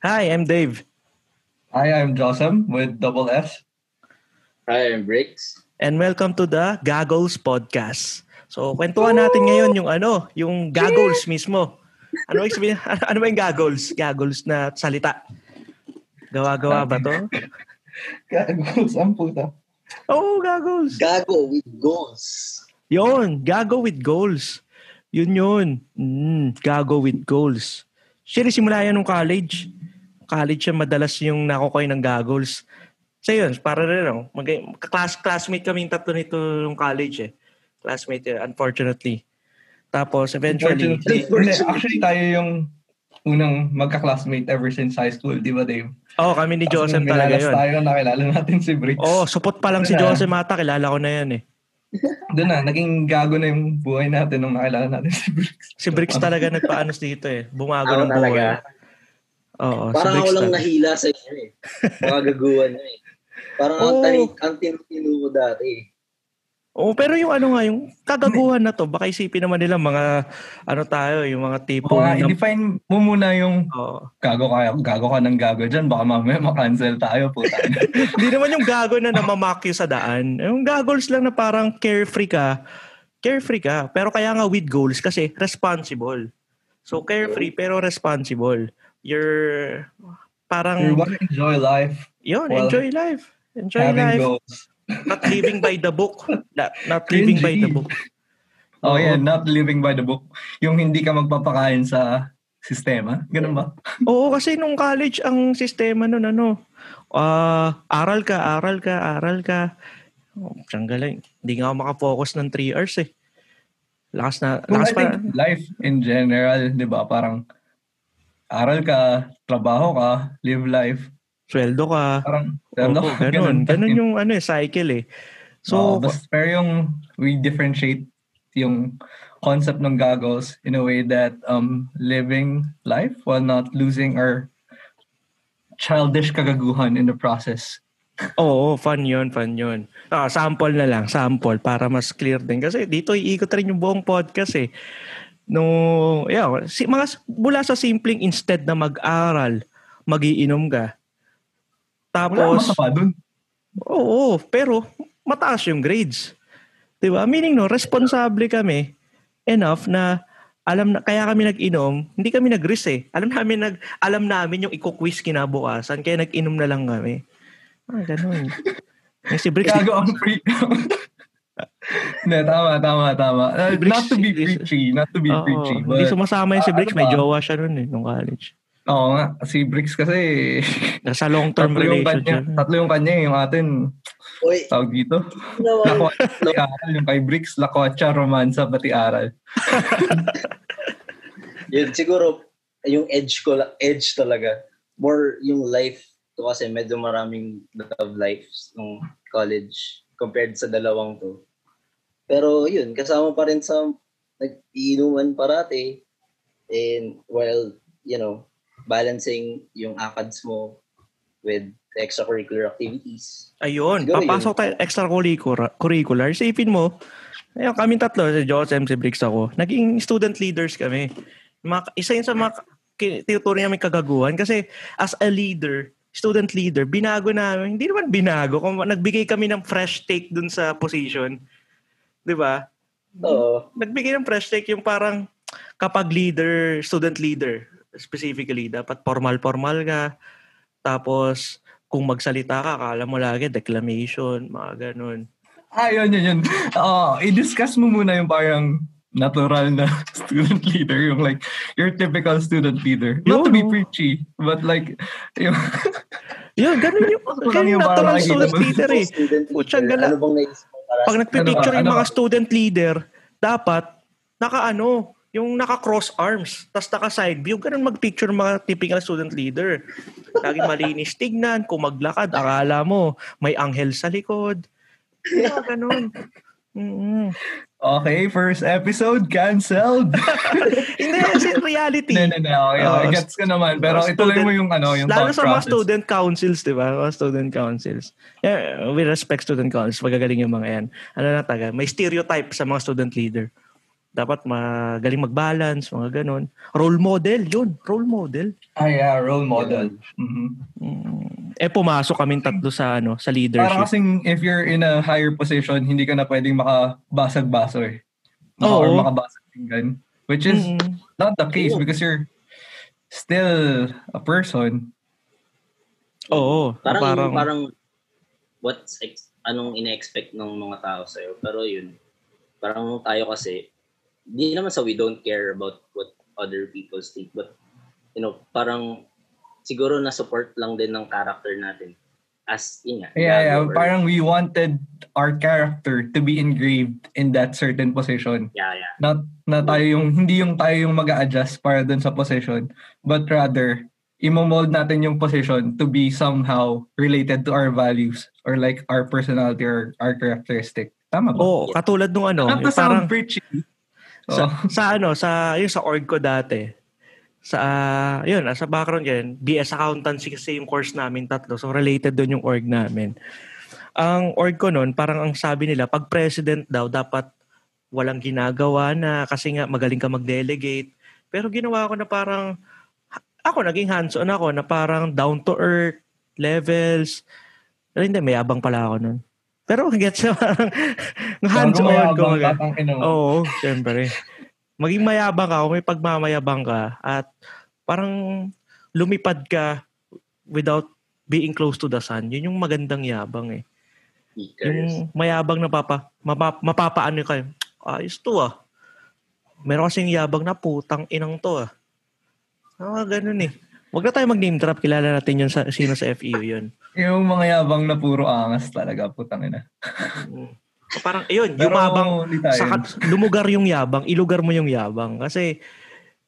Hi, I'm Dave. Hi, I'm Josem with double S. Hi, I'm Bricks. And welcome to the Gaggles Podcast. So, kwentuhan natin ngayon yung ano, yung gaggles mismo. Ano yung sabihin? Ano ba yung gaggles? Gaggles na salita. Gawa-gawa ba to? Gaggles, ang puta. Oo, oh, gaggles. Gago with goals. Yon, gago with goals. Yun yun. Mm, gago with goals. Siya simula yan nung college. College siya madalas yung nakukoy ng goggles. So yun, para rin no, mag class classmate kami yung tatlo nito nung college eh. Classmate eh, unfortunately. Tapos eventually... Unfortunately, actually tayo yung unang magka-classmate ever since high school, di ba Dave? Oo, oh, kami ni Joseph talaga yun. tayo, nakilala natin si Bricks. Oo, oh, support pa lang si Joseph Mata, kilala ko na yan eh. Doon na, naging gago na yung buhay natin nung nakilala natin si Bricks. Si Bricks talaga nagpaanos dito eh. Bumago ng buhay. Oo, Parang ako lang nahila sa inyo eh. Mga gaguan nyo eh. Parang oh. ang, tani, ang tinutino mo dati eh. Oo, pero yung ano nga, yung kagaguhan na to, baka isipin naman nila mga, ano tayo, yung mga tipo. Oo nga, i-define mo muna yung oh. gago ka, gago ka ng gago dyan, baka mamaya makancel tayo po. Hindi naman yung gago na namamakyo sa daan. Yung gaggles lang na parang carefree ka, carefree ka, pero kaya nga with goals kasi responsible. So carefree pero responsible. You're parang... You want to enjoy life. Yun, enjoy life. Enjoy life. Goals not living by the book. Not, not living by the book. Oh, yeah, not living by the book. Yung hindi ka magpapakain sa sistema. Ganun ba? Oo, kasi nung college, ang sistema nun, ano, uh, aral ka, aral ka, aral ka. Oh, siyang galing. Hindi nga ako makafocus ng 3 hours eh. Lakas na, lakas well, pa. life in general, di ba? Parang aral ka, trabaho ka, live life sweldo ka. Parang, sweldo ka. Ganun. ganun. Ganun yung ano eh, cycle eh. So, uh, basta, pero yung we differentiate yung concept ng goggles in a way that um living life while not losing our childish kagaguhan in the process. Oo, fun yun, fun yun. Ah, sample na lang, sample para mas clear din. Kasi dito iikot rin yung buong podcast eh. No, yeah, si, mga, mula sa simpleng instead na mag-aral, magiinom ka, tapos, Wala dun. Oo, pero mataas yung grades. 'Di ba? Meaning no, responsable kami enough na alam na kaya kami nag-inom, hindi kami nag-risk eh. Alam namin nag alam namin yung iko-quiz kinabukasan kaya nag-inom na lang kami. Ah. Yung si Bricks. Gago ang freak. Hindi, tama, tama, tama. Uh, not to be preachy, not to be oh, preachy. But, hindi sumasama yung si Bricks, uh, may jowa siya nun eh, nung college. Oo nga, si Bricks kasi nasa long-term relationship. Kanya, tatlo yung kanya, yung atin. Uy. Tawag dito. No, Lakwacha, yung kay Bricks, Lakwacha, Romansa, pati aral. yun, siguro, yung edge ko, edge talaga. More yung life to kasi medyo maraming love lives nung college compared sa dalawang to. Pero yun, kasama pa rin sa nag-iinuman parati. And while, you know, balancing yung ACADS mo with extracurricular activities. Ayun, Siguro papasok tayo extracurricular. Isipin mo, ayun, kami tatlo, si Joseph, si Briggs ako, naging student leaders kami. Mga, isa yun sa mga tinuturo namin kagaguhan kasi as a leader, student leader, binago namin, hindi naman binago, kung nagbigay kami ng fresh take dun sa position. Di ba? Oo. Nagbigay ng fresh take yung parang kapag leader, student leader, specifically, dapat formal-formal ka. Tapos, kung magsalita ka, kala mo lagi declamation, mga ganun. Ah, yun, yun, yun. Uh, i-discuss mo muna yung parang natural na student leader, yung like, your typical student leader. Not to be preachy, but like, yung... yun, ganun yung, ganun yung natural student leader eh. Putsang gala. Ano bang Pag nagpipicture ano, yung mga student leader, dapat, naka-ano, yung naka-cross arms, tas naka-side view, ganun mag-picture mga typical student leader. Lagi malinis tignan, kung maglakad, akala mo may anghel sa likod. Kaya ganun. Mm-hmm. Okay, first episode canceled. Hindi, kasi reality. Hindi, hindi, okay. okay. Uh, Gets ko naman. Pero student, ituloy mo yung ano, yung Lalo sa mga student councils, di ba? Mga student councils. Yeah, we respect student councils. Magagaling yung mga yan. Ano na taga? May stereotype sa mga student leader. Dapat magaling mag-balance, mga ganun. Role model, yun. Role model. Ah, yeah, role model. Mhm. Mm. Eh, pumasok kaming tatlo sa, ano, sa Parang leadership. kasing if you're in a higher position, hindi ka na pwedeng makabasag-baso eh. Maka, Oo. Or makabasag pinggan. Which is Mm. not the case Oo. because you're still a person. Oo. Parang, parang, parang, what's, ex- anong ina-expect ng mga tao sa'yo. Pero yun, parang tayo kasi, di naman sa we don't care about what other people think, but, you know, parang, siguro na support lang din ng character natin. As, yun nga. Yeah, yeah. or- Parang we wanted our character to be engraved in that certain position. Yeah, yeah. Not na tayo yung hindi yung tayo yung mag adjust para dun sa position, but rather imo-mold natin yung position to be somehow related to our values or like our personality or our characteristic. Tama ba? Oo, katulad nung ano, Not yung to sound parang preachy. Sa, Oh. sa ano, sa yung sa org ko dati. Sa ah, yun, sa background yan, BS accountancy kasi yung course namin tatlo. So related doon yung org namin. Ang org ko noon, parang ang sabi nila, pag president daw dapat walang ginagawa na kasi nga magaling ka mag-delegate. Pero ginawa ko na parang ako naging hands-on ako na parang down to earth levels. Pero hindi, may abang pala ako noon. Pero gets na parang hands-on ko. Oo, syempre. Maging mayabang ka, kung may pagmamayabang ka, at parang lumipad ka without being close to the sun. Yun yung magandang yabang eh. Speakers. Yung mayabang na papa, mapa, mapapaano ka, ayos to ah. Meron kasing yabang na putang inang to ah. Ah, ganun eh. Huwag na tayo mag-name drop. Kilala natin yun sa, sino sa FEU yun. Yung mga yabang na puro angas talaga, putang ina. Parang, ayun, Pero yumabang, sa lumugar yung yabang, ilugar mo yung yabang. Kasi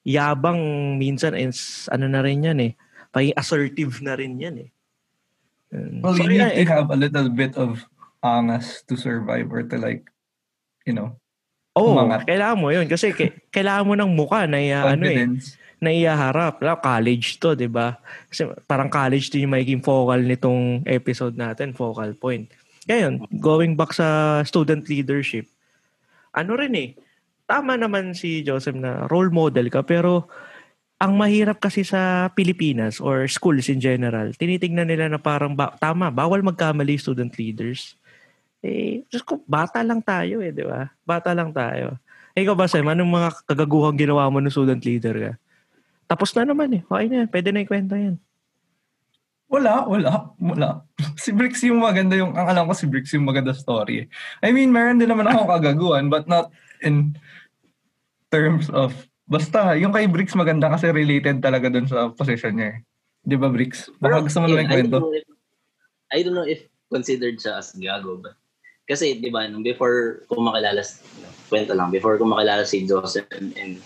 yabang minsan is ano na rin yan eh. Paging assertive na rin yan eh. Well, So, you need to eh, have a little bit of angas to survive or to like, you know, Oo, umangat. kailangan mo yun. Kasi kailangan mo ng muka na iya, ano eh, confidence. na iyaharap. Lalo, college to, di ba? Kasi parang college din yung magiging focal nitong episode natin, focal point. Ngayon, going back sa student leadership, ano rin eh, tama naman si Joseph na role model ka, pero ang mahirap kasi sa Pilipinas or schools in general, tinitingnan nila na parang ba- tama, bawal magkamali student leaders. Eh, Diyos ko, bata lang tayo eh, di ba? Bata lang tayo. Ikaw ba, Sam, anong mga kagaguhang ginawa mo ng student leader ka? Tapos na naman eh. Okay na yan. Pwede na ikwento yan. Wala, wala, wala. Si Bricks yung maganda yung, ang alam ko si Bricks yung maganda story. I mean, meron din naman akong kagaguhan, but not in terms of, basta, yung kay Bricks maganda kasi related talaga dun sa position niya. eh. Di ba, Bricks? Baka gusto mo I kwento. don't know if, I don't know if considered siya as gago, but kasi, di ba, nung before ko makilala, si- kwento lang, before ko makilala si Joseph and, and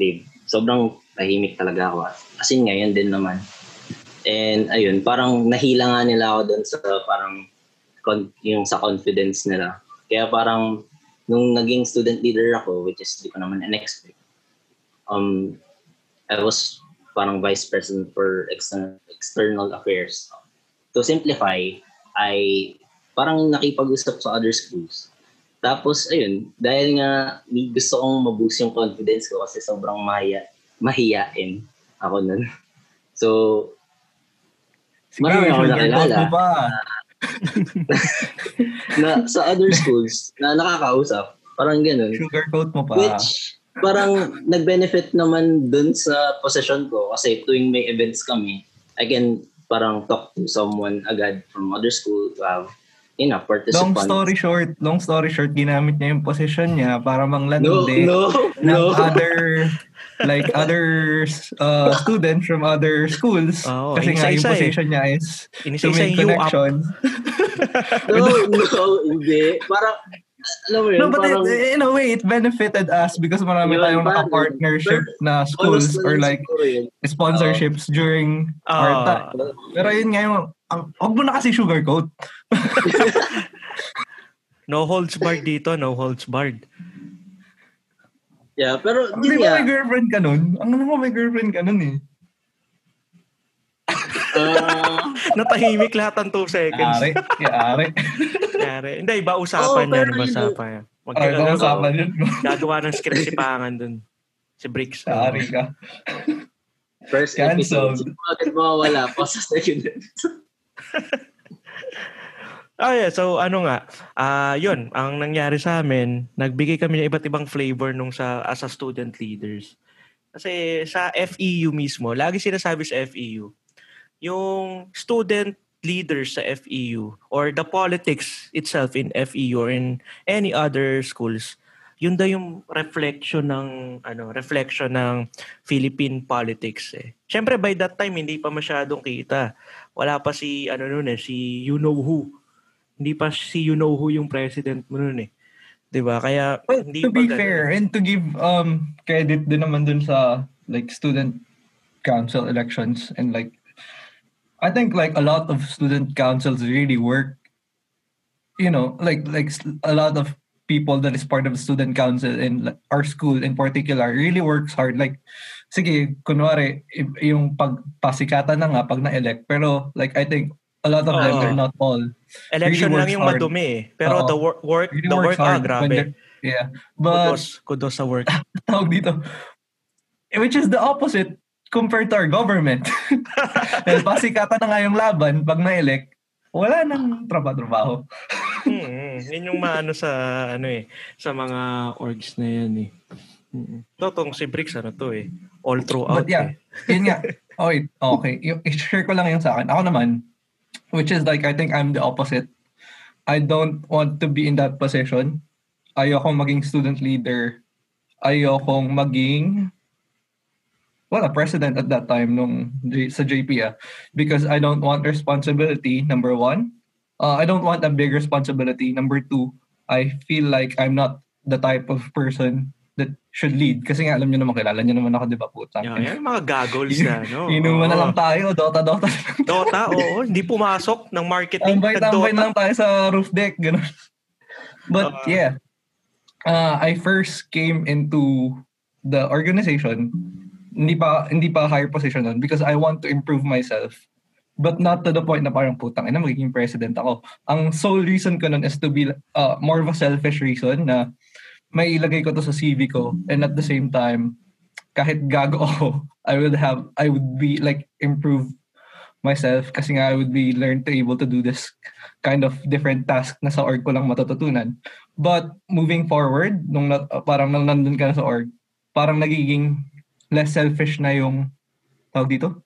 Dave, sobrang tahimik talaga ako. As in, ngayon din naman. And ayun, parang nahila nga nila ako doon sa parang yung sa confidence nila. Kaya parang nung naging student leader ako, which is di ko naman in-expect, um, I was parang vice president for external, external affairs. To simplify, I parang nakipag-usap sa other schools. Tapos, ayun, dahil nga gusto kong maboost yung confidence ko kasi sobrang mahiya, mahiyain ako nun. So, Sige, marami ako nakilala. pa. na sa other schools na nakakausap, parang ganun. Sugar coat mo pa. Which, parang nag-benefit naman dun sa position ko kasi tuwing may events kami, I can parang talk to someone agad from other school to have, you know, Long participants. story short, long story short, ginamit niya yung position niya para No, manglanuli no, ng no. other like other uh, students from other schools Oo, kasi nga yung eh. position niya is to make connections. No, no, hindi. Parang, alam mo yun, No, but parang, it, in a way, it benefited us because marami Yun, tayong naka-partnership na schools or like yun. sponsorships during our Ah. time. Pero yun nga yung, ang- huwag mo na kasi sugarcoat. No holds barred dito, no holds barred. Yeah, pero, Hindi yun ba nga, may girlfriend ka nun? Ang ano mo may girlfriend ka nun eh. ah, Natahimik lahat ng 2 seconds. Yari, yari. Yari. Hindi, iba usapan Oo, yan. Iba usapan yan. Mag- Ay, bang usapan yun. gagawa ng script si Pangan dun. Si Bricks. Sorry ka. First Cancelled. episode. Agad mawawala pa sa second episode? Oh yeah, so ano nga, ah yun, ang nangyari sa amin, nagbigay kami ng iba't ibang flavor nung sa as a student leaders. Kasi sa FEU mismo, lagi sinasabi sa FEU, yung student leaders sa FEU or the politics itself in FEU or in any other schools, yun daw yung reflection ng ano, reflection ng Philippine politics eh. Syempre by that time hindi pa masyadong kita. Wala pa si ano noon eh, si you know who hindi pa si you know who yung president mo nun eh. 'Di ba? Kaya Well, hindi to be ganun. fair and to give um credit din naman dun sa like student council elections and like I think like a lot of student councils really work you know like like a lot of people that is part of the student council in our school in particular really works hard like sige kunwari i- yung pagpasikatan na nga pag na-elect pero like I think a lot of them Oo. they're not all election really lang yung hard. madumi eh. Pero Oo. the work, work really the work ah, grabe. yeah but Kudos, kudos sa work. tawag dito. Which is the opposite compared to our government. Dahil pasikatan na nga yung laban pag na-elect, wala nang trabaho-trabaho. Mm, yun yung maano sa ano eh, sa mga orgs na yan eh. Totong si Bricks ano to eh. All throughout But yeah, eh. yun nga. Okay, okay. Yung, i-share ko lang yung sa akin. Ako naman, which is like, I think I'm the opposite. I don't want to be in that position. Ayokong maging student leader. Ayokong maging well, a president at that time nung J- sa JP ah. Because I don't want responsibility, number one. Uh, I don't want a big responsibility. Number two, I feel like I'm not the type of person that should lead. Kasi nga, alam nyo naman, kilala nyo naman ako, di ba, putang. Yan, yan yung mga goggles na no. Inuman na Oo. lang tayo, Dota, Dota. Dota, oo, hindi pumasok ng marketing Tambay, ng tambay Dota. na lang tayo sa roof deck, gano'n. But Uh, yeah, uh, I first came into the organization, hindi pa, hindi pa higher position nun because I want to improve myself. But not to the point na parang putang ina, magiging president ako. Ang sole reason ko nun is to be uh, more of a selfish reason na may ilagay ko to sa CV ko and at the same time, kahit gago ako, I would have, I would be like improve myself kasi nga I would be learned to able to do this kind of different task na sa org ko lang matututunan. But moving forward, nung na, uh, parang nang nandun ka na sa org, parang nagiging less selfish na yung tawag dito?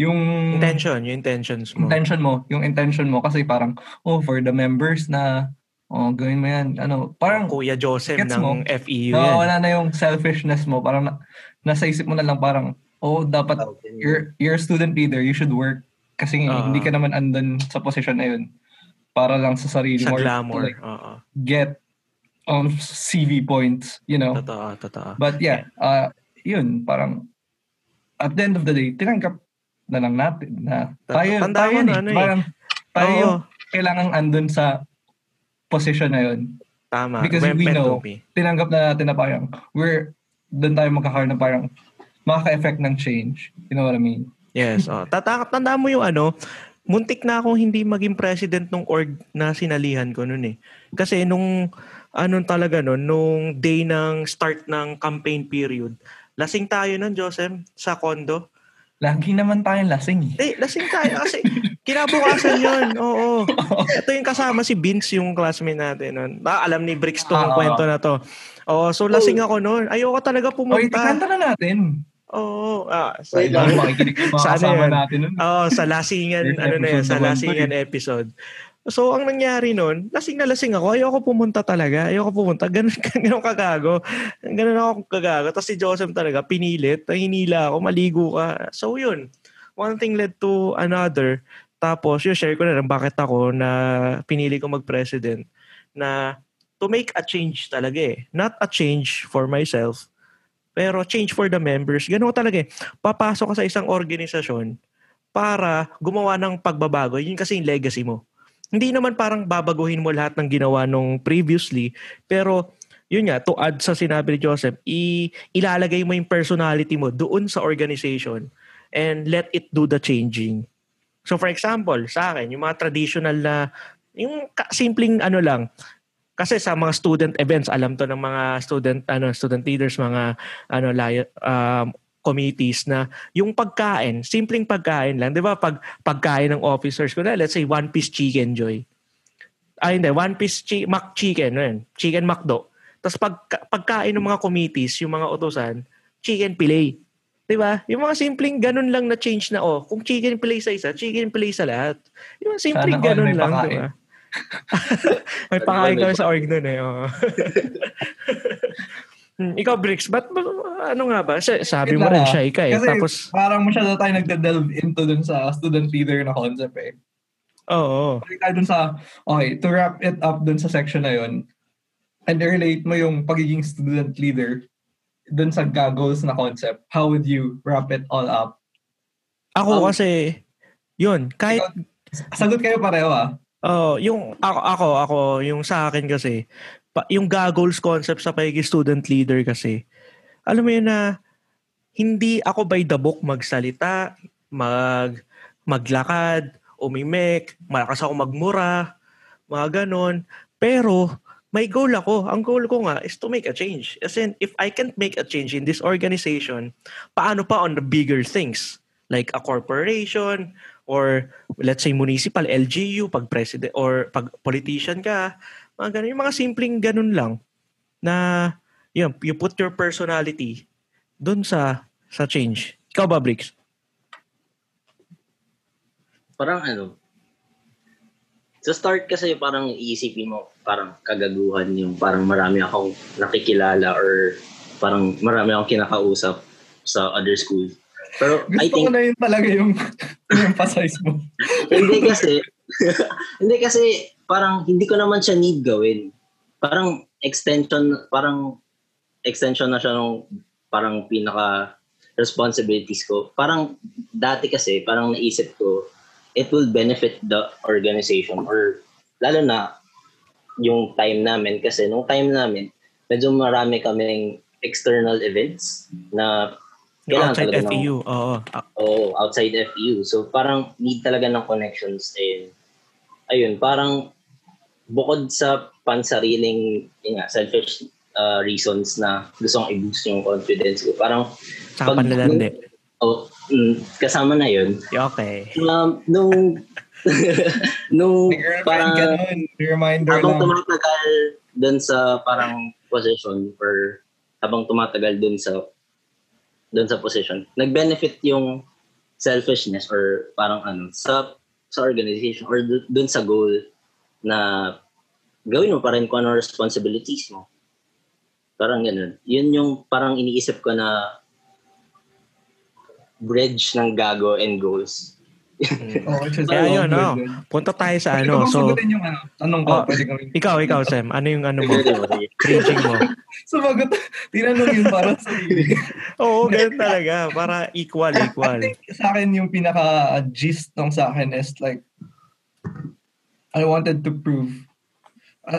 Yung Intention, yung intentions mo. intention mo, yung intention mo kasi parang oh for the members na oh gawin mo yan, ano, parang Kuya Joseph ng mo? FEU no, yan. wala na yung selfishness mo, parang na, nasa isip mo na lang parang oh dapat you're you're a student leader, you should work kasi Ah. hindi ka naman andun sa position na yun para lang sa sarili Sa mo glamour. like, Oo. get um CV points, you know. Totoo, totoo. But yeah, uh, yun, parang at the end of the day, tinanggap na lang natin na tayo, Tanda tayo na eh. ano eh. Parang tayo Oo, kailangang andun sa position na yun. tama. because Meant- we know-. Tinanggap na natin na parang we're doon tayo magkakaroon na parang makaka-effect ng change. You know what I mean? Yes. Oh. Tata, tanda mo yung ano, muntik na akong hindi maging president ng org na sinalihan ko noon eh. Kasi nung ano talaga noon, nung day ng start ng campaign period, lasing tayo nun, Joseph, sa condo. Lagi naman tayong lasing eh. Eh, lasing tayo kasi kinabukasan yun. Oo. Ito yung kasama si Vince, yung classmate natin nun. Ba, alam ni Bricks tong oo. kwento na to. Oo, so lasing ako noon. Ayoko talaga pumunta. tikanta na natin. Oo. Ah, sa Wait lang. Makikinig yung mga kasama natin nun. Oo, sa lasingan, ano na episode sa lasingan episode. So, ang nangyari nun, lasing na lasing ako. Ayoko pumunta talaga. Ayoko pumunta. Ganun, ganun kagago. Ganun ako kagago. Tapos si Joseph talaga, pinilit. Hinila ako, maligo ka. So, yun. One thing led to another. Tapos, yun, share ko na rin bakit ako na pinili ko mag-president na to make a change talaga eh. Not a change for myself, pero change for the members. Ganun talaga eh. Papasok ka sa isang organisasyon para gumawa ng pagbabago. Yun kasi yung legacy mo. Hindi naman parang babaguhin mo lahat ng ginawa nung previously, pero yun nga, to add sa sinabi ni Joseph, i- ilalagay mo yung personality mo doon sa organization and let it do the changing. So for example, sa akin, yung mga traditional na, yung simpleng ano lang, kasi sa mga student events, alam to ng mga student ano student leaders, mga ano um, committees na yung pagkain, simpleng pagkain lang, 'di ba? Pag pagkain ng officers ko na, let's say one piece chicken joy. Ay hindi, one piece chi- mac chicken, yun. chicken macdo. Tapos pag pagkain ng mga committees, yung mga utusan, chicken fillet. 'Di ba? Yung mga simpleng ganun lang na change na oh, kung chicken fillet sa isa, chicken fillet sa lahat. Yung mga simpleng Sana ganun lang. 'di ba? may pakain kami sa org nun eh. oo. Hmm, Ikaw, Bricks, ba't ba- ano nga ba? Sa- Sabi mo Wait rin shy ka eh. Kasi Tapos, parang masyado tayo nagde-delve into dun sa student leader na concept eh. oo. Balik tayo dun sa, okay, to wrap it up dun sa section na yun, and relate mo yung pagiging student leader dun sa goggles na concept, how would you wrap it all up? Ako Um, kasi, yun, kahit, Sagot kayo pareho ah. oh, yung, ako, ako, ako, yung sa akin kasi, yung goggles concept sa pagiging student leader kasi, alam mo yun na, hindi ako by the book magsalita, mag, maglakad, umimik, malakas ako magmura, mga ganon. Pero, may goal ako. Ang goal ko nga is to make a change. As in, if I can't make a change in this organization, paano pa on the bigger things? Like a corporation, or let's say municipal, LGU, pag president, or pag politician ka, mga ganun. Yung mga simpleng ganun lang na yun, you put your personality dun sa sa change. Ikaw ba, Bricks? parang ano, sa start kasi parang iisipin mo, parang kagaguhan yung parang marami akong nakikilala or parang marami akong kinakausap sa other school. Pero Gusto I ko think, na yun talaga yung emphasize mo. hindi kasi, hindi kasi parang hindi ko naman siya need gawin. Parang extension, parang extension na siya nung parang pinaka responsibilities ko. Parang dati kasi, parang naisip ko, it will benefit the organization or lalo na yung time namin kasi nung time namin medyo marami kaming external events na kailangan Outside talaga ng- FEU. Oo. Ah, Oo, outside FU. So parang need talaga ng connections and ayun, parang bukod sa pansariling yun nga, selfish uh, reasons na gusto kong i-boost yung confidence ko. Parang Sa Pag- panlalandi. oh, mm, kasama na yun. Okay. Um, nung nung parang ka nun. Reminder habang lang. tumatagal dun sa parang position or habang tumatagal dun sa dun sa position, nag-benefit yung selfishness or parang ano sa sa organization or dun, sa goal na gawin mo pa rin kung ano responsibilities mo. Parang ganun. Yun yung parang iniisip ko na bridge ng gago and goals. Oh, Kaya yun, no? Punta tayo sa Pwede ano. bang So, sagutin yung ano, tanong ko, Oh, pwede kami. ikaw, ikaw, Sam. Ano yung ano mo? Pwede mo, sige. Preaching mo. Sumagot, tinanong yun para sa iyo. Oo, ganun talaga. Para equal, I equal. think sa akin yung pinaka-gist ng sa akin is like, I wanted to prove,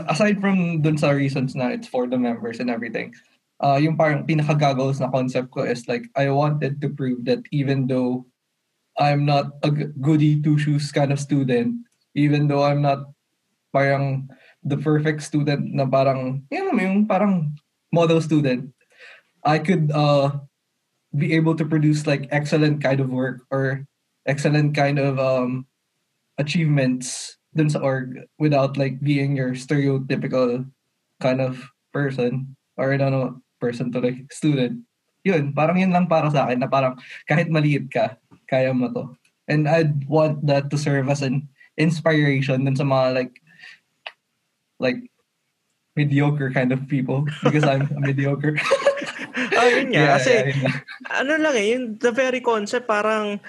aside from dun sa reasons na it's for the members and everything, uh, yung parang pinaka-goggles na concept ko is like, I wanted to prove that even though I'm not a goody two-shoes kind of student, even though I'm not parang the perfect student na parang, yun naman yung parang model student, I could uh, be able to produce like excellent kind of work or excellent kind of um achievements dun sa org without like being your stereotypical kind of person or know person to like student. Yun parang yun lang para sa akin na parang kahit maliit ka kaya mo to and I'd want that to serve as an inspiration dun sa mga like like mediocre kind of people because I'm a mediocre Oh, yun nga. Kasi, yun lang. ano lang eh, yung the very concept, parang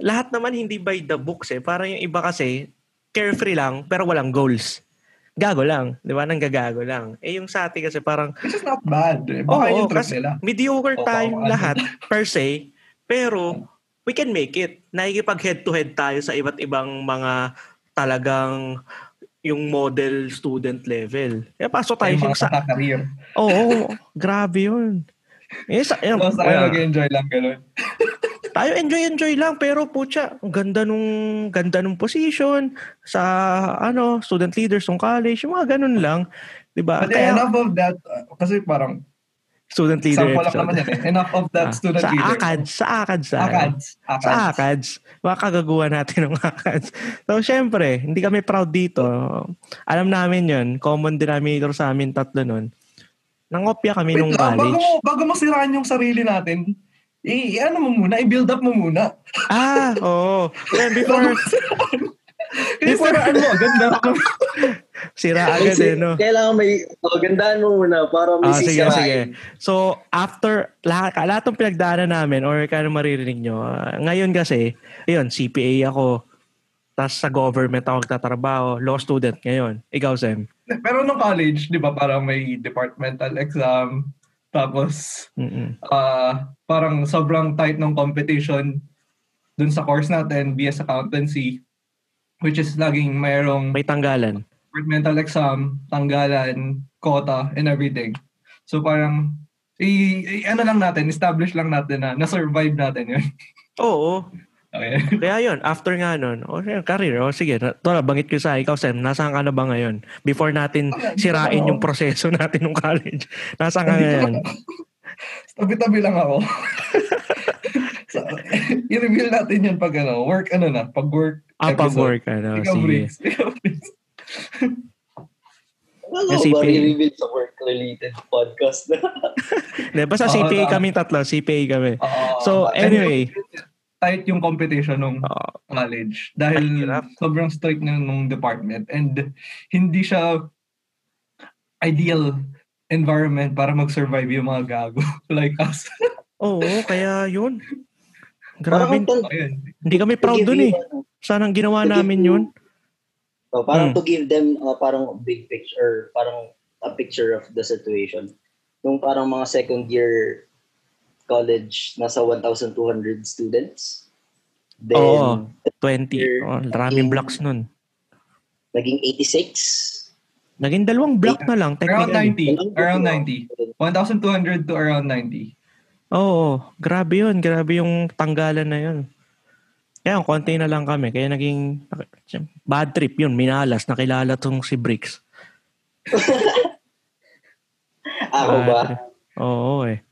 lahat naman hindi by the books eh. Parang yung iba kasi, carefree lang, pero walang goals. Gago lang. Di ba? Nanggagago lang. Eh, yung sa atin kasi parang, Which is not bad. Eh. Baka yung trip nila. mediocre tayong ano. lahat per se, pero we can make it. Nakikipag head-to-head tayo sa iba't ibang mga talagang yung model student level. Kaya pasok tayo mga sa... career. Oo, grabe yun. Eh, sa, yun, Tapos tayo kaya- mag-enjoy lang ganun. tayo enjoy enjoy lang pero putya ang ganda nung ganda nung position sa ano student leaders ng college yung mga ganun lang Di ba? But yeah, enough of that. uh, kasi parang, student leader sample lang episode. naman yan eh. Enough of that Ah, student sa leader. ACADS, sa ACADS. sa ACADS. Sa ACADS. Mga kagaguhan natin ng ACADS. So, syempre, hindi kami proud dito. Alam namin yun. Common denominator sa amin tatlo nun. Nangopya kami Wait nung lang, bago college. mo, bago mo siraan yung sarili natin, i, i- ano mo muna, i-build up mo muna. Ah, oo. Then before, Kasi siraan mo, ganda. sira agad eh, no? Kailangan may, oh, gandaan mo muna para may Ah, sige, sisirain. sige. So, after, lahat, lahat ng pinagdaanan namin, or kano maririnig nyo, ah, ngayon kasi, ayun, CPA ako, tapos sa government ako nagtatrabaho, law student ngayon. Ikaw, Sam? Pero nung college, di ba, parang may departmental exam, tapos Mm-mm. ah parang sobrang tight ng competition dun sa course natin, BS Accountancy, which is laging mayroong May tanggalan. departmental exam, tanggalan, quota, and everything. So parang, i, i- ano lang natin, establish lang natin na na-survive natin yun. Oo. Okay. Kaya yun, after nga nun, o oh, career, o sige, na- to na, bangit ko sa ikaw, Sam, nasaan ka na ba ngayon? Before natin sirain yung proseso natin ng college. Nasaan ka ngayon? Tabi-tabi lang ako. so, i-reveal natin yan pag ano, work ano na, pag work Ah, episode. pag-work, ano, Ikaw, sige. Briggs. Ikaw, Briggs. Ano ba i-reveal sa work-related podcast na? Hindi, basta Oo, CPA na- kami tatlo, CPA kami. Oo. So, anyway. tight yung competition nung Oo. college dahil sobrang strict ng nung department and hindi siya ideal environment para mag-survive yung mga gago like us. Oo, kaya yun. Parang Grabe, Ayun. hindi kami proud dun eh. you, ano, Sana ang ginawa namin yun. oh, parang Hmm. to give them uh, parang big picture, parang a picture of the situation. Nung parang mga second year college, nasa 1,200 students. Then, Oo. 20. Year- Oh, maraming blocks nun. naging 86. Naging dalawang block na lang, Around technically. 90. Around 90. 1,200 to around 90. Oo, grabe yun. Grabe yung tanggalan na yun. Kaya konti na lang kami. Kaya naging bad trip yun. Minalas. Nakilala tong si Bricks. Ako ba? Oo eh.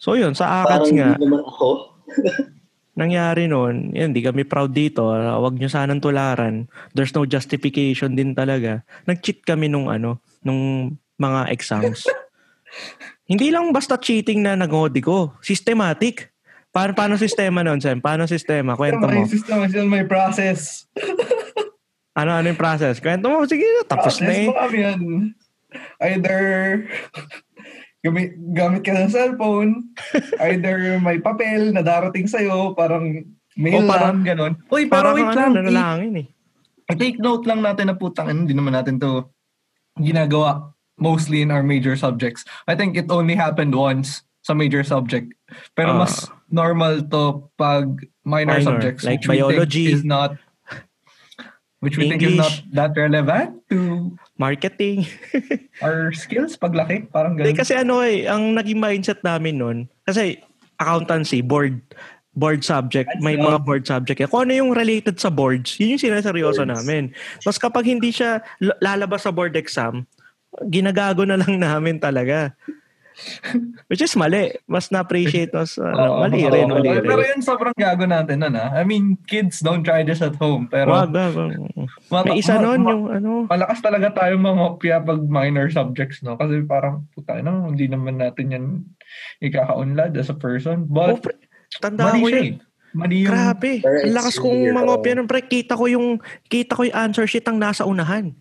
So yun, sa ACADS nga, hindi naman ako. nangyari noon, yan, di kami proud dito. Huwag nyo sanang tularan. There's no justification din talaga. Nag-cheat kami nung ano, nung mga exams. Hindi lang basta cheating na nag-hodi ko. Systematic. Paano, paano sistema noon, Sam? Paano sistema? Kwento mo. May system, may process. Ano, ano yung process? Kwento mo. Sige, tapos na process eh. mo kami yan. Either gamit, gamit ka ng cellphone, either may papel na darating sa'yo, parang mail O, parang- lang, ganon. Uy, pero Parang wait ano, lang. nanalangin eh. i- take note lang natin na putang, ano, hindi naman natin to ginagawa mostly in our major subjects. I think it only happened once sa major subject. Pero Ah. mas normal to pag minor, Minor, subjects. like which biology, is not which we think is not that relevant to Marketing. our skills paglaki. Parang ganun. kasi ano eh, ang naging mindset namin noon, kasi accountancy, board, board subject, may mga board subject. Kung ano yung related sa boards, yun yung sinaseryoso Boards. namin. Tapos kapag hindi siya lalabas sa board exam, ginagago na lang namin talaga. Which is mali. Mas na-appreciate, mas ano, Oo, mali rin, mali rin. Pero yun sobrang gago natin nun ah. I mean, kids don't try this at home. Pero Wag, wag, wag. ma- May isa nun ma- yung ano, malakas talaga tayo mga opya pag minor subjects, no? Kasi parang, puta, no, hindi naman natin yan ikakaunlad as a person. oh, But, pre, tanda mali ko siya yun. eh. Mali yung, Grabe. Lakas kong your mga own. opya nun, pre. Kita ko yung, kita ko yung answer sheet ang nasa unahan.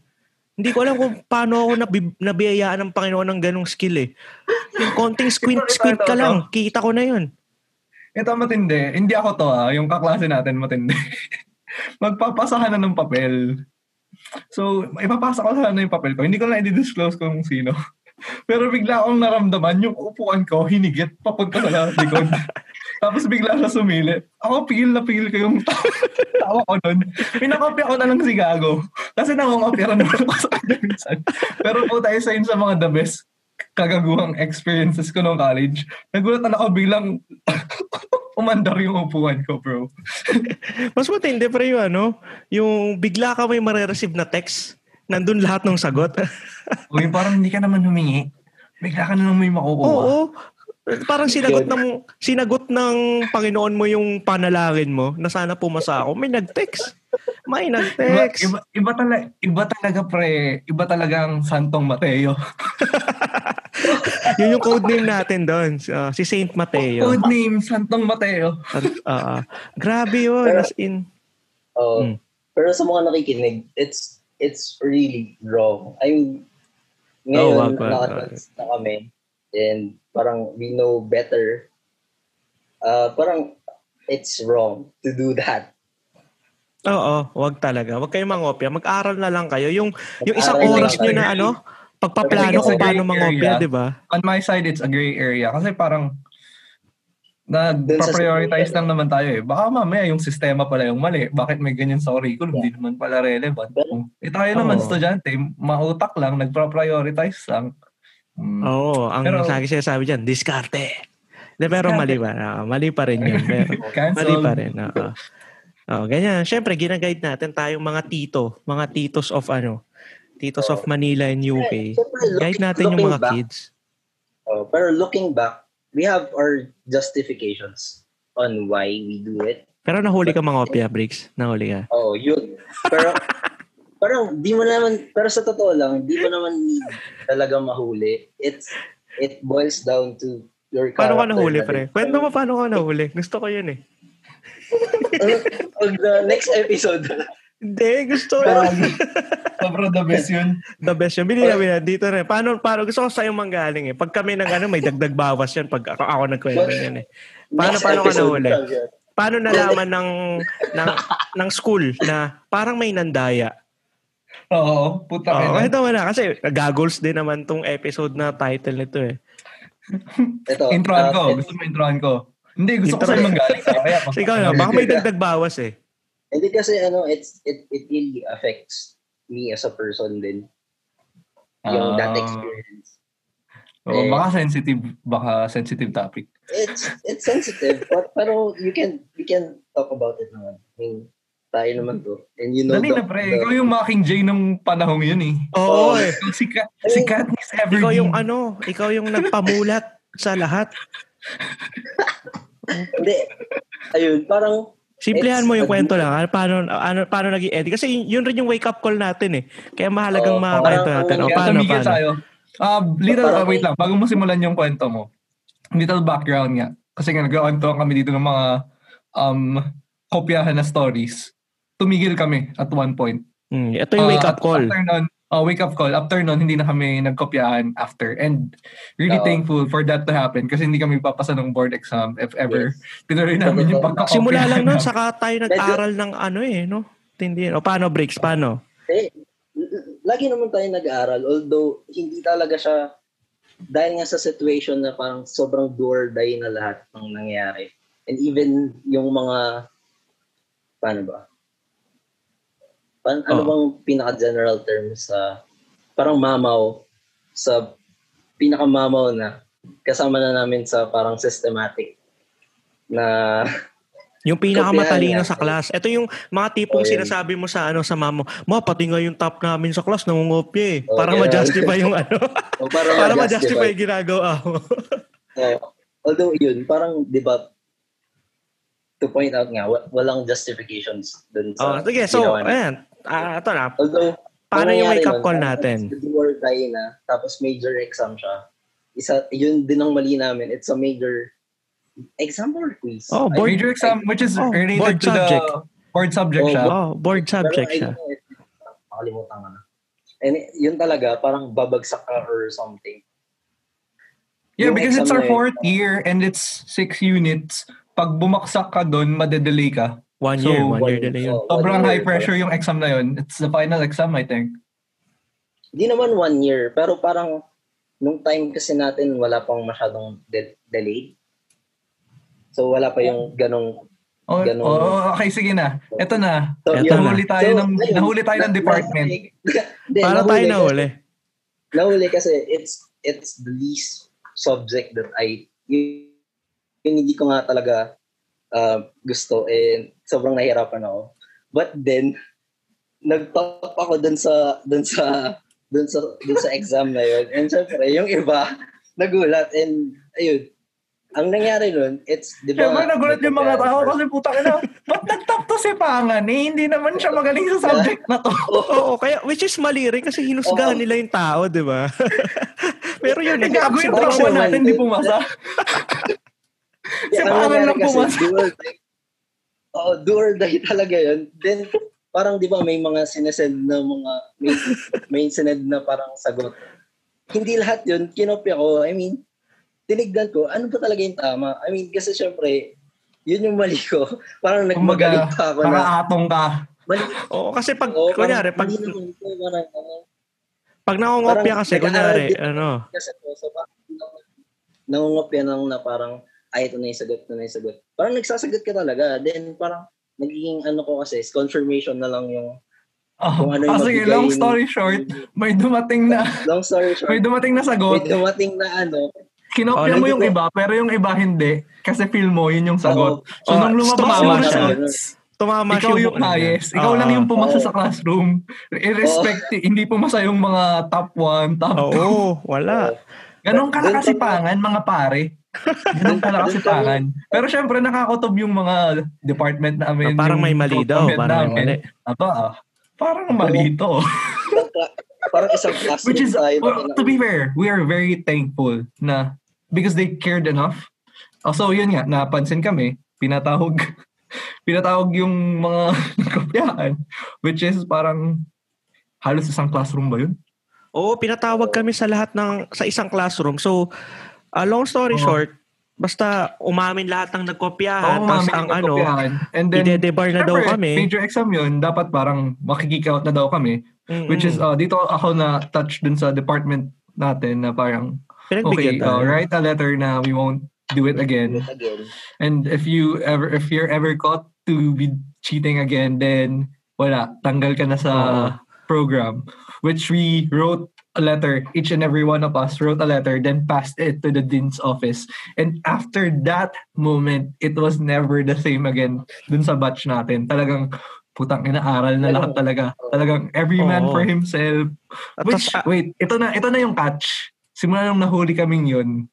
Hindi ko alam kung paano ako nabi, nabiyayaan ng Panginoon ng ganong skill eh. Yung konting squint, squint ka lang. Kita ko na yun. ito matindi. Hindi ako to ah. Yung kaklase natin matindi. Magpapasahan na ng papel. So, ipapasa ko sana yung papel ko. Hindi ko na i-disclose kung sino. Pero bigla akong naramdaman yung upuan ko, hinigit, papunta sa likod. Tapos bigla siya sumili. Ako, pigil na pigil ko yung tawa ko nun. Pinakopya ko na lang si Gago. Kasi nangungopya rin ako sa kanya minsan. Pero po tayo sa sa mga the best kagaguhang experiences ko nung college. Nagulat na ako biglang umandar yung upuan ko, bro. Mas matindi pre yung ano, yung bigla ka may marireceive na text. Nandun lahat ng sagot. Yung parang hindi ka naman humingi. Bigla ka na lang may makukuha. Oo. Parang sinagot ng sinagot ng Panginoon mo yung panalangin mo na sana pumasa ako. May nag-text. May Iba, nag-text. iba, iba, talaga, iba talaga pre, iba talagang Santong Mateo. Yun yung code name natin doon. Uh, si Saint Mateo. Code name, Santong Mateo. Uh, grabe yun. Pero- As in. Oo. Mm. Pero sa mga nakikinig, it's it's really wrong. I mean, Oh, ngayon, wag, wag, nakatans na kami and parang we know better. Uh, parang it's wrong to do that. Oo, wag talaga. Wag kayong mangopya. Mag-aral na lang kayo. Yung, yung isang oras tayo. na ano, pagpaplano kung paano mangopya, di ba? On my side, it's a gray area. Kasi parang nag-prioritize lang naman tayo eh. Baka mamaya yung sistema pala yung mali. Bakit may ganyan sa curriculum? Hindi naman pala relevant. Eh tayo naman, Oo. estudyante, mautak lang, nagpa-prioritize lang. Hmm. Oo, ang Pero- lagi sinasabi dyan, diskarte. De, pero mali ba? Ah, mali pa rin yun. Pero, mali pa rin. Oo. Oo, ganyan. Siyempre, ginaguide natin tayong mga tito, mga titos of ano, titos of Manila and UK. Siyempre, Guide natin yung looking mga back, kids. oh, pero looking back, we have our justifications on why we do it. Pero nahuli ka mga opia, Briggs. Nahuli ka. Oh, yun. Pero parang di mo naman pero sa totoo lang, di mo naman talaga mahuli. It's it boils down to your Paano ka character nahuli, na pre? Kwento mo paano ka nahuli. Gusto ko yun eh. Pag the next episode, Hindi, gusto ko. Parang, sobrang the best yun. The best yun. Bili namin yan. Dito rin. Paano, paano, gusto ko sa'yo manggaling eh. Pag kami nag ano, may dagdag bawas yan. Pag ako, ako nagkwento yan eh. Paano, next paano ka nahuli? Paano nalaman ng, ng, ng school na parang may nandaya? Oo, puta ka ito mo na. Kasi gagols din naman tong episode na title nito eh. Ito, Introan uh, ko. it- Gusto mo introan ko? Hindi, gusto ko Intro. sa'yo manggaling. Kaya, So, ikaw na, baka may dagdag bawas eh. Hindi kasi ano, it's it it really affects me as a person din. Yung that Ah. experience. Oo, Eh. baka sensitive, baka sensitive topic. It's it's sensitive, but pero you can we can talk about it naman. I mean, tayo naman to. And you know Dali the- na pre, the- ikaw yung Mockingjay nung panahong yun eh. Oo Oh. eh. Si, Kat, si Katniss Everdeen. Ikaw yung ano, ikaw yung nagpamulat sa lahat. Hindi. Ayun, parang Simplehan mo yung kwento lang. Ano, paano, ano, paano naging edit? Kasi yun, yun rin yung wake up call natin eh. Kaya mahalagang Oo, mga kwento natin. O paano, tumigil paano? tayo. Ah, little, ah, wait lang. Bago mo simulan yung kwento mo. Little background nga. Kasi nga nagkakantuan kami dito ng mga um, kopyahan na stories. Tumigil kami at one point. Hmm, ito yung wake Ah, up call. After nun, oh, wake up call. After nun, hindi na kami nagkopyahan after. And really Oo. thankful for that to happen kasi hindi kami papasa ng board exam if ever. Tinuloy namin yung pagkakopyahan. Simula lang nun, saka tayo nag-aral ng ano eh, no? Tindi. O paano, breaks? Paano? eh, lagi naman tayo nag-aaral although hindi talaga siya dahil nga sa situation na parang sobrang do or die na lahat ng nangyari. And even yung mga paano ba? Pan, ano Oh. bang pinaka-general term sa parang mamaw sa pinaka-mamaw na kasama na namin sa parang systematic na Yung pinakamatalino sa class. Ito yung mga tipong Oh, yan. sinasabi mo sa ano sa mamo. Ma, pati nga yung top namin sa class nangungopya eh. Oh, para yeah. ma-justify yung ano. o parang para ma-justify yung ginagawa mo. Oo. although yun, parang, di ba, to point out nga, wa- walang justifications dun oh, sa sige, so, ginawa niya. ayan. Ah, ito na. Although, Paano yung nangyari wake up nun, call natin? Do or die na, tapos major exam siya. Isa, yun din ang mali namin. It's a major exam or quiz. Oh, I- board- Major exam which is Oh, related board to subject. the board subject Oh, siya. Oh, board Pero subject I siya. Nakalimutan na. And yun talaga, parang babagsak ka or something. Yeah, Yung because it's our fourth year and it's six units. Pag bumaksak ka doon, madedelay ka. One So, year, one year One- delay yun. oh, one Sobrang year. high pressure yung exam na yun. It's the final exam, I think. Hindi naman one year, pero parang nung time kasi natin wala pang masyadong de- delayed. So wala pa yung ganong Oh, oh, okay, sige na. Ito na. So, Eto yun. na. Nahuli tayo ng ayun, nahuli tayo ng na- department. Hindi, Paano tayo kasi- nahuli? Nahuli kasi it's it's the least subject that I yun, yun hindi ko nga talaga uh, gusto and sobrang nahihirapan ako. But then nag-top ako dun sa, dun sa, dun sa, dun sa exam na yun. And syempre, yung iba, nagulat. And, ayun, ang nangyari nun, it's, di ba? Siyempre, nagulat yung mga tao kasi puta ka na, ba't nag-top to si Pangan? Eh, hindi naman siya magaling sa subject na to. Oo, kaya, which is mali rin kasi hinusgahan nila yung tao, di ba? Pero yun, Eh, gago yung trauma natin, di pumasa. si Pangan lang pumasa. Oo, do or die talaga yun. Then, parang di ba may mga sinesend na mga, may, may sinend na parang sagot. Hindi lahat yun, kinopya ko. I mean, tinignan ko, ano ba talaga yung tama? I mean, kasi syempre, yun yung mali ko. Parang nagmagaling pa ako na, nakaatong ka. mali, Oo, kasi pag, Oo, kunyari, pag, naman ito, parang, ano, pag nangongopya parang kasi, kunyari, ano, kasi po, so parang nangungopya lang na parang, ay, ito na yung sagot, ito na yung sagot. Parang nagsasagot ka talaga. Then parang, nagiging ano ko kasi, is confirmation na lang yung, Oh, Kung ano yung ah, sige, long story short, may dumating na, long story short, may dumating na may sagot. dumating na ano, Kinopya Oh, mo yung iba, pero yung iba hindi. Kasi feel mo, yun yung sagot. So, Oh, nung lumabas tumama yung siya. results, tumama ikaw yung highest. Ikaw lang yung pumasa Oo. sa classroom. Irrespect, hindi pumasa yung mga top 1, top 2. Oo, wala. Ganon ka Dun- nakasipangan, mga pare. Ganon ka nakasipangan. Pero syempre, nakakatob yung mga department namin. Ah, parang may mali daw, parang may mali. Aba, ah, parang mali to. isang cla- parang isang classroom Which is, tayo. well, to be fair, we are very thankful na because they cared enough. Also, yun nga, napansin kami, pinatawag, pinatawag yung mga kopyahan, which is parang halos isang classroom ba yun? Oo, pinatawag kami sa lahat ng, sa isang classroom. So, uh, long story Oo. short, basta umamin lahat ng nagkopyahan, Oo, mami, ang ano. And then, ide-debar na daw kami. major exam yun, dapat parang makikik out na daw kami. Mm-mm. Which is, uh, dito ako na touch dun sa department natin na parang, okay, uh, write a letter na we won't do it again. Again. And if you ever if you're ever caught to be cheating again, then wala, tanggal ka na sa Oo. program. Which we wrote a letter, each and every one of us wrote a letter, then passed it to the dean's office. And after that moment, it was never the same again dun sa batch natin. Talagang putang inaaral na lahat talaga. Talagang every man Oo. for himself. Which, wait, ito na, ito na yung catch. Simula nung nahuli kaming yun,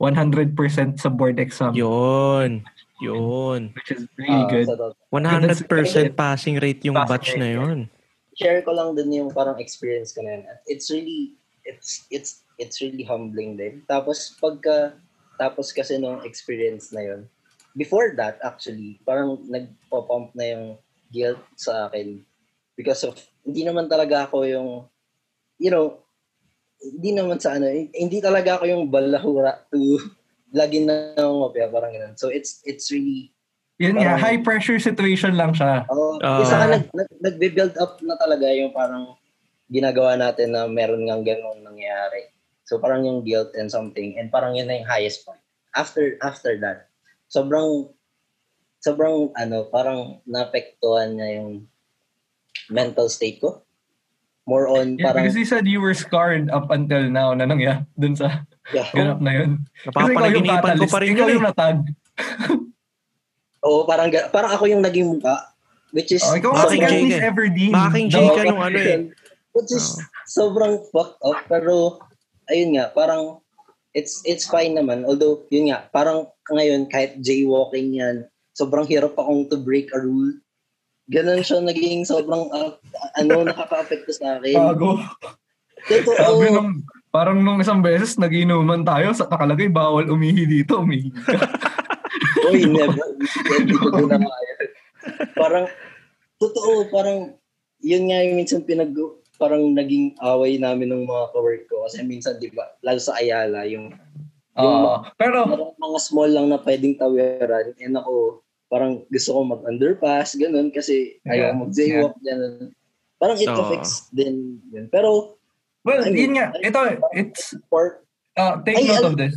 100% sa board exam. yun. Yun. Which is really Ah, good. 100% passing rate yung batch na yun. Share ko lang din yung parang experience ko na yun. It's really, it's, it's, it's really humbling din. Tapos pagka, tapos kasi nung experience na yun, before that actually, parang nagpo-pump na yung guilt sa akin because of, hindi naman talaga ako yung, you know, hindi naman sa ano, hindi talaga ako yung balahura to lagi na ngopya, parang ganun. So it's, it's really, Yun nga, high pressure situation lang siya. Oh, Ah. isa ka nag, nag, nagbe-build up na talaga yung parang ginagawa natin na meron ngang ganun nangyayari. So parang yung guilt and something and parang yun na yung highest point. After after that, sobrang sobrang ano, parang naapektuhan niya yung mental state ko. More on Yeah, parang because you said you were scarred up until now na nangyari dun sa yeah. ganap na yun. Kasi ikaw yung Napapanaginipan ko pa rin Ikaw yun yung eh. natag. Oo, parang parang ako yung naging mukha which is Oh, ikaw Making ang Katniss ka. Everdeen. Making ka nung ano eh. Which is sobrang fucked up. Pero, ayun nga, parang, it's it's fine naman. Although, yun nga, parang ngayon, kahit jaywalking yan, sobrang hirap akong to break a rule. Ganon siya naging sobrang, uh, ano, nakaka-apekto sa akin. Bago. Totoo. Sabi nung, parang nung isang beses, naginuman tayo, sa nakalagay, bawal umihi dito, umihi ka. Uy, never. Hindi ko na kaya. Parang, totoo, parang, yun nga yung minsan pinag, parang naging away namin ng mga kawork ko. Kasi minsan, di ba, lalo sa Ayala, yung, yung Ah, pero, parang mga small lang na pwedeng tawiran. And ako, parang gusto ko mag-underpass, ganun, kasi Yeah, ayaw mag-jaywalk, ganun. Parang it Oo. affects din yun. Pero, well, I mean, yun nga, ito, it's, for, uh, take Ay, note of this.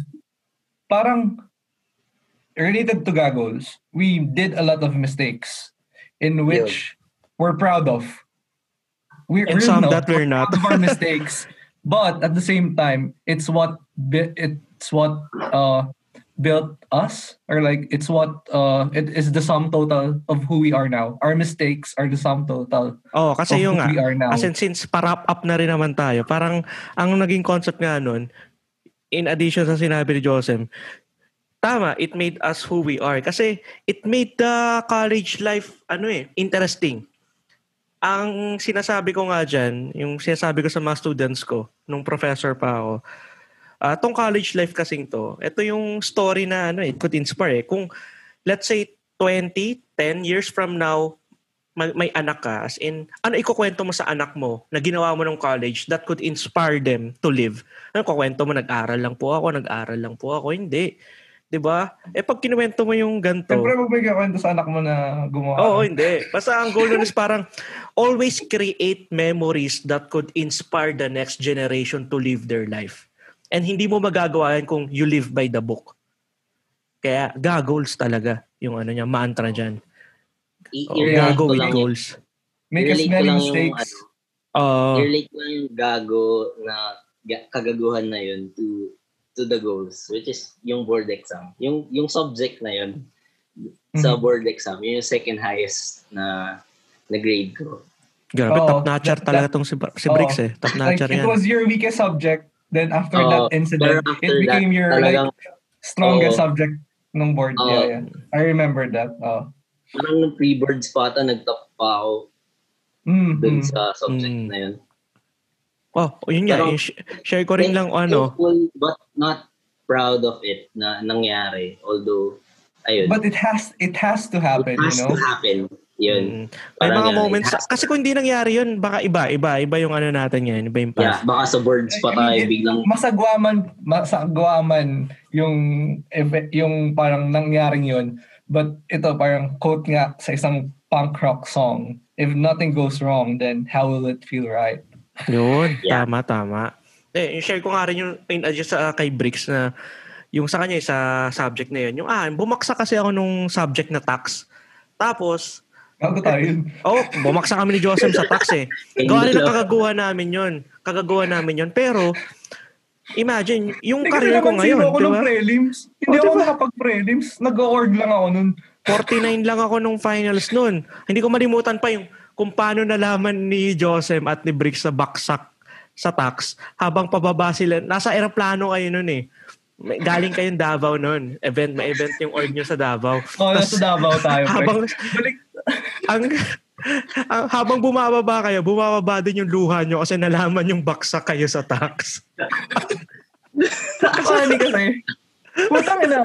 Parang, related to Gaggles, we did a lot of mistakes in which we're proud of. We, And we're some not that we're not. proud of our mistakes, but at the same time, it's what it's what uh, built us or like it's what uh it is the sum total of who we are now our mistakes are the sum total Oh, kasi of yung who nga, we are now As in, since para up na rin naman tayo, parang ang naging concept nga nun, in addition sa sinabi ni Joseph, tama, it made us who we are. Kasi it made the college life, ano eh, interesting. Ang sinasabi ko nga dyan, yung sinasabi ko sa mga students ko, nung professor pa ako, ah tong college life kasing to, ito yung story na ano, it could inspire eh. Kung, let's say, 20, 10 years from now, may, may anak ka, as in, ano ikukwento mo sa anak mo na ginawa mo ng college that could inspire them to live? Ano kukwento mo, nag-aral lang po ako, nag-aral lang po ako? Hindi. 'Di ba? Eh pag kinuwento mo yung ganito, Siyempre, huwag may kwento sa anak mo na gumawa. Oo, hindi. Basta ang goal nun is parang always create memories that could inspire the next generation to live their life. And hindi mo magagawa yan kung you live by the book. Kaya ga-goals talaga yung ano niya, mantra dyan. I- Oh, gago with lang- goals. Make as many lang yung, mistakes. ano, Oo. i-relate ko lang yung gago na ga- kagaguhan na yun to to the goals which is yung board exam yung yung subject na yun sa Mhm. board exam yun yung second highest na na grade ko Grabe, Oo, top-notcher talaga that- tong si, si Briggs eh. like, Top-notcher it yan. was your weakest subject. Then after Oo, that incident, after it became that, your talagang- like strongest Oo. subject ng board. Oo. yeah, yeah. I remember that. Oh. parang nung pre-boards pa ata nagtop pa ako Mm, dun mm. sa subject Mm. na yun Oh, yun nga. Pero- yung sh- share ko rin lang ano. But not proud of it na nangyari although ayun But it has it has to happen, it has you know. to happen yun Mm. May mga moments. Kasi kung hindi nangyari yun, baka iba. Iba. Iba yung ano natin ngayon. Iba yung yeah past. baka sa boards pa I mean, tayo biglang Masagwaman, masagwaman yung yung parang nangyaring yun. But ito parang quote nga sa isang punk rock song. If nothing goes wrong, then how will it feel right? Yun. Yeah. Tama, tama. Eh, share ko nga rin yung in adjust sa kay Bricks na yung sa kanya sa subject na yun. Yung ah, bumaksa kasi ako nung subject na tax. Tapos, Bago tayo yun. oh, bumaksa kami ni Joseph sa tax eh. Gawa rin ang kagagawa namin yun. Kagagawa namin yun. Pero, imagine, yung Hindi career ko naman ngayon, ako di ng ba? prelims. Hindi Oh, ako diba? nakapag-prelims. Nag-award lang ako nun. 49 lang ako nung finals nun. Hindi ko malimutan pa yung kung paano nalaman ni Joseph at ni Briggs sa baksak sa tax habang pababa sila. Nasa aeroplano kayo nun eh. May- Galing kayong Davao nun. Event, may event yung org nyo sa Davao. Oh, nasa Davao tayo. Habang, ang, ang, habang bumababa kayo, bumababa din yung luha nyo kasi nalaman yung baksak kayo sa tax. Funny kasi. Putang ina.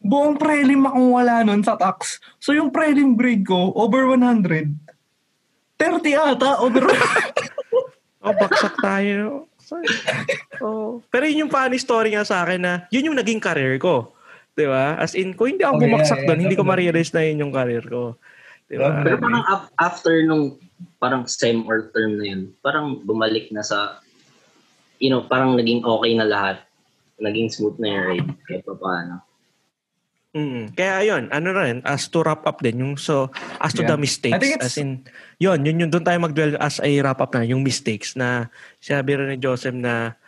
Buong prelim akong wala nun sa tax. So yung prelim grade ko, over 100. 30 ata, over Oh, baksak tayo. Oh. Pero yun yung funny story nga sa akin na yun yung naging career ko. 'Di ba? As in, kung hindi ako Okay, bumaksak yeah, doon, yeah, hindi ko ma-realize na yun yung career ko. 'Di ba? Pero parang af- after nung parang sem or term na yun, parang bumalik na sa, you know, parang naging okay na lahat. Naging smooth na yung ride. Kahit pa paano. Mm. Kaya yun, ano rin, as to wrap up din, yung so, as to Yeah. the mistakes, I think it's- as in, yun, yun, yun, doon tayo mag-dwell as a wrap up na, yung mistakes na, sabi rin ni Joseph na,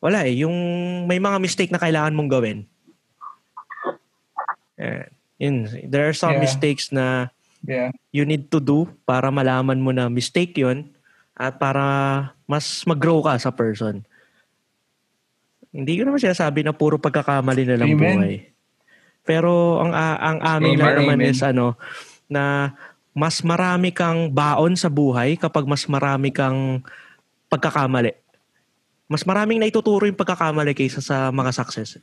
wala eh, yung may mga mistake na kailangan mong gawin. Eh, yun, there are some Yeah. mistakes na Yeah. you need to do para malaman mo na mistake yun at para mas mag-grow ka sa person. Hindi ko naman sinasabi na puro pagkakamali na lang Amen. buhay. Pero ang a- ang amin Amen, lang naman amen. is ano na mas marami kang baon sa buhay kapag mas marami kang pagkakamali. Mas maraming naituturo yung pagkakamali kaysa sa mga success.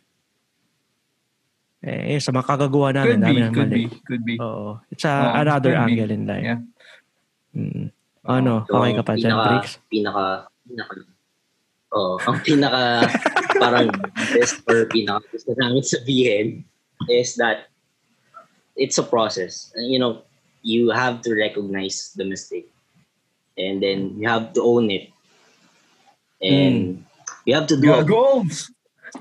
Eh, yun, sa mga kagagawa namin, Could be, ng could mali. be, could be. Oo. It's a, Oo, another could be. angle in life. Yeah. Mm. Ano? So, okay ka pa dyan, pinaka, Briggs? Pinaka, pinaka, oh, ang pinaka, parang best or pinaka gusto namin sabihin is that it's a process. You know, you have to recognize the mistake. And then you have to own it. And you have to do a Goals!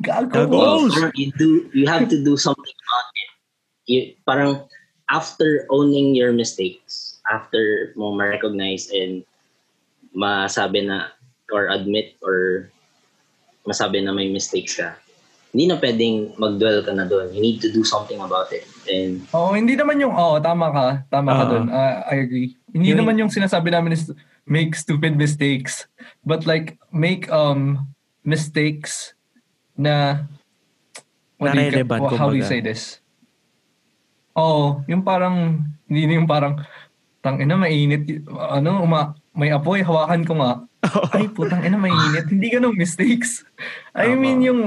Goals! Oh, you do you have to do something about it. You, parang after owning your mistakes, after mo ma-recognize and masabi na or admit or masabi na may mistakes ka, hindi na pwedeng mag-dwell ka na doon. You need to do something about it. And Oo, hindi naman yung, oo, tama ka. Tama ka Oo. dun. Ah, I agree. Hindi Yung- naman yung sinasabi namin is make stupid mistakes. But like, make um mistakes na, what do you, Na relevant, how do you say this? Oo, yung parang, hindi na yung parang, tang ina mainit, y- ano, uma, may apoy, hawakan ko nga. Ay, putang ina, mainit. Hindi ganun mistakes. I Tama. mean, yung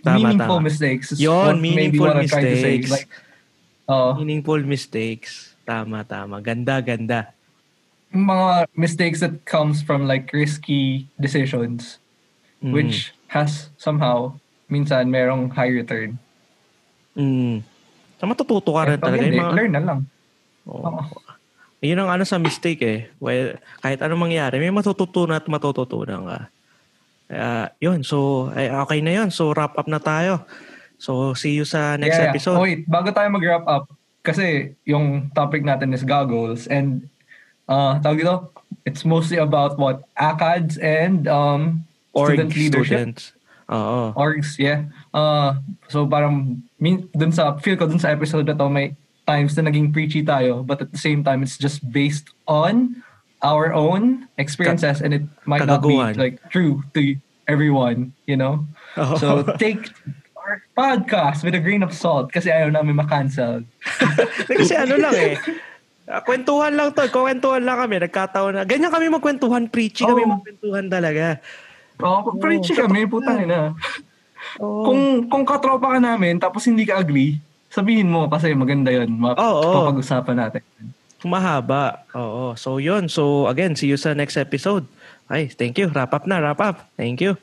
Tama, meaningful tama. mistakes. is Yun, meaningful mistakes. Like, oh, Meaningful mistakes. Tama, tama. Ganda, ganda. mga mistakes that comes from like risky decisions Mm. which has somehow minsan merong high return. Mm. So, matututo ka rin talaga. hindi, mga, learn na lang. Oo. Oo. Yun ang ano sa mistake eh. Well, kahit anong mangyari, may matututunan at matututunan ka. Kaya, yun. So, ay, okay na yun. So, wrap up na tayo. So, see you sa next Yeah, yeah. episode. Oh, wait, bago tayo mag-wrap up, kasi yung topic natin is goggles and uh, tawag dito, it's mostly about what? ACADS and um, Org student leadership. students. Oo. orgs, yeah. Uh, so parang min, dun sa feel ko dun sa episode na to may times na naging preachy tayo but at the same time it's just based on our own experiences and it might not be like true to everyone, you know? Oo. So take our podcast with a grain of salt kasi ayaw namin makancel. Kasi ano lang eh. ah, Kwentuhan lang to. Kwentuhan lang kami. Nagkataon na. Ganyan kami magkwentuhan. Preachy kami Oo. magkwentuhan talaga. Oh, preachy kami, putang ina. Oo. Kung kung katropa ka namin tapos hindi ka agree, sabihin mo kasi maganda 'yon. Ma- Oo. Papag-usapan natin. Mahaba. Oo. So, yun. So, again, see you sa next episode. Ay, thank you. Wrap up na. Wrap up. Thank you.